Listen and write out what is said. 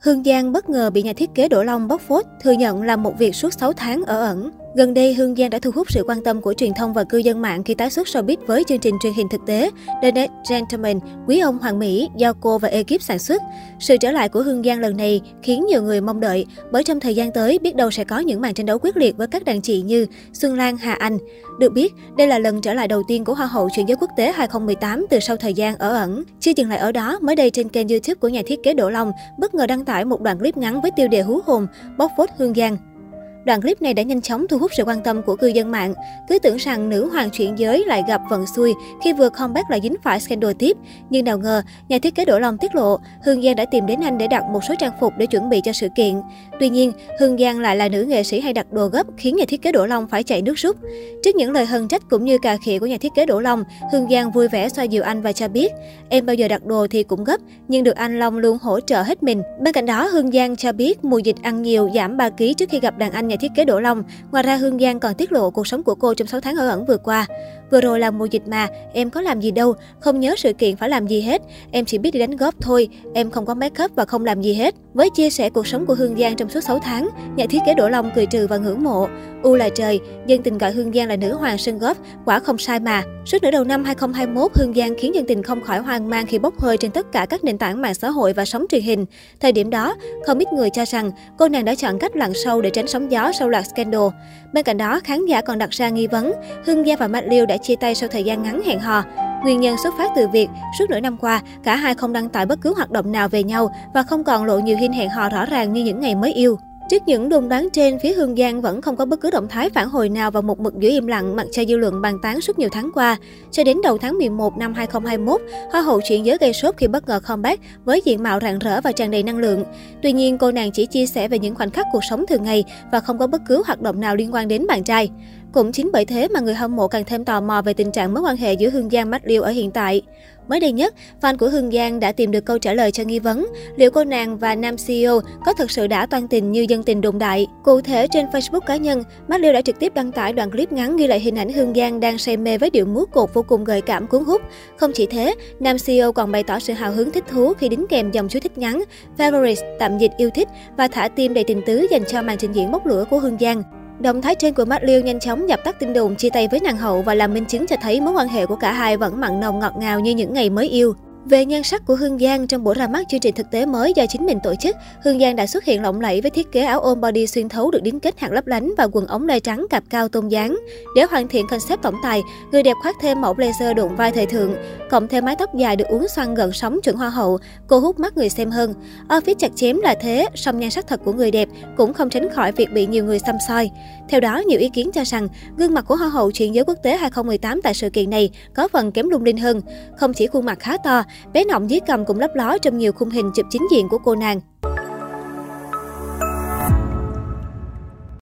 Hương Giang bất ngờ bị nhà thiết kế Đỗ Long bóc phốt, thừa nhận làm một việc suốt 6 tháng ở ẩn. Gần đây, Hương Giang đã thu hút sự quan tâm của truyền thông và cư dân mạng khi tái xuất showbiz với chương trình truyền hình thực tế The Next Gentleman, Quý ông Hoàng Mỹ do cô và ekip sản xuất. Sự trở lại của Hương Giang lần này khiến nhiều người mong đợi, bởi trong thời gian tới biết đâu sẽ có những màn tranh đấu quyết liệt với các đàn chị như Xuân Lan, Hà Anh. Được biết, đây là lần trở lại đầu tiên của Hoa hậu chuyển giới quốc tế 2018 từ sau thời gian ở ẩn. Chưa dừng lại ở đó, mới đây trên kênh YouTube của nhà thiết kế Đỗ Long bất ngờ đăng tải một đoạn clip ngắn với tiêu đề hú hồn, bóc phốt Hương Giang. Đoạn clip này đã nhanh chóng thu hút sự quan tâm của cư dân mạng. Cứ tưởng rằng nữ hoàng chuyển giới lại gặp vận xui khi vừa comeback lại dính phải scandal tiếp. Nhưng nào ngờ, nhà thiết kế Đỗ Long tiết lộ, Hương Giang đã tìm đến anh để đặt một số trang phục để chuẩn bị cho sự kiện. Tuy nhiên, Hương Giang lại là nữ nghệ sĩ hay đặt đồ gấp khiến nhà thiết kế Đỗ Long phải chạy nước rút. Trước những lời hân trách cũng như cà khịa của nhà thiết kế Đỗ Long, Hương Giang vui vẻ xoa dịu anh và cho biết, em bao giờ đặt đồ thì cũng gấp, nhưng được anh Long luôn hỗ trợ hết mình. Bên cạnh đó, Hương Giang cho biết mùa dịch ăn nhiều, giảm 3 kg trước khi gặp đàn anh nhà thiết kế Đỗ Long. Ngoài ra, Hương Giang còn tiết lộ cuộc sống của cô trong 6 tháng ở ẩn vừa qua. Vừa rồi là mùa dịch mà, em có làm gì đâu, không nhớ sự kiện phải làm gì hết. Em chỉ biết đi đánh góp thôi, em không có make up và không làm gì hết. Với chia sẻ cuộc sống của Hương Giang trong suốt 6 tháng, nhà thiết kế Đỗ Long cười trừ và ngưỡng mộ. U là trời, dân tình gọi Hương Giang là nữ hoàng sân góp, quả không sai mà. Suốt nửa đầu năm 2021, Hương Giang khiến dân tình không khỏi hoang mang khi bốc hơi trên tất cả các nền tảng mạng xã hội và sóng truyền hình. Thời điểm đó, không ít người cho rằng cô nàng đã chọn cách lặn sâu để tránh sóng gió sau loạt scandal. Bên cạnh đó, khán giả còn đặt ra nghi vấn Hương Giang và Matt Liêu đã chia tay sau thời gian ngắn hẹn hò. Nguyên nhân xuất phát từ việc suốt nửa năm qua, cả hai không đăng tải bất cứ hoạt động nào về nhau và không còn lộ nhiều hình hẹn hò rõ ràng như những ngày mới yêu. Trước những đồn đoán trên, phía Hương Giang vẫn không có bất cứ động thái phản hồi nào và một mực giữ im lặng mặc cho dư luận bàn tán suốt nhiều tháng qua. Cho đến đầu tháng 11 năm 2021, Hoa hậu chuyển giới gây sốt khi bất ngờ comeback với diện mạo rạng rỡ và tràn đầy năng lượng. Tuy nhiên, cô nàng chỉ chia sẻ về những khoảnh khắc cuộc sống thường ngày và không có bất cứ hoạt động nào liên quan đến bạn trai. Cũng chính bởi thế mà người hâm mộ càng thêm tò mò về tình trạng mối quan hệ giữa Hương Giang Matt Liêu ở hiện tại. Mới đây nhất, fan của Hương Giang đã tìm được câu trả lời cho nghi vấn liệu cô nàng và nam CEO có thực sự đã toan tình như dân tình đồn đại. Cụ thể trên Facebook cá nhân, Matt Liêu đã trực tiếp đăng tải đoạn clip ngắn ghi lại hình ảnh Hương Giang đang say mê với điệu múa cột vô cùng gợi cảm cuốn hút. Không chỉ thế, nam CEO còn bày tỏ sự hào hứng thích thú khi đính kèm dòng chú thích ngắn "Favorites tạm dịch yêu thích và thả tim đầy tình tứ dành cho màn trình diễn bốc lửa của Hương Giang. Động thái trên của Matt Liêu nhanh chóng dập tắt tin đồn, chia tay với nàng hậu và làm minh chứng cho thấy mối quan hệ của cả hai vẫn mặn nồng ngọt ngào như những ngày mới yêu. Về nhan sắc của Hương Giang trong buổi ra mắt chương trình thực tế mới do chính mình tổ chức, Hương Giang đã xuất hiện lộng lẫy với thiết kế áo ôm body xuyên thấu được đính kết hạt lấp lánh và quần ống lê trắng cặp cao tôn dáng. Để hoàn thiện concept tổng tài, người đẹp khoác thêm mẫu blazer đụng vai thời thượng, cộng thêm mái tóc dài được uốn xoăn gần sóng chuẩn hoa hậu, cô hút mắt người xem hơn. Outfit chặt chém là thế, song nhan sắc thật của người đẹp cũng không tránh khỏi việc bị nhiều người xăm soi. Theo đó, nhiều ý kiến cho rằng gương mặt của hoa hậu chuyển giới quốc tế 2018 tại sự kiện này có phần kém lung linh hơn. Không chỉ khuôn mặt khá to, bé nọng dưới cầm cũng lấp ló trong nhiều khung hình chụp chính diện của cô nàng.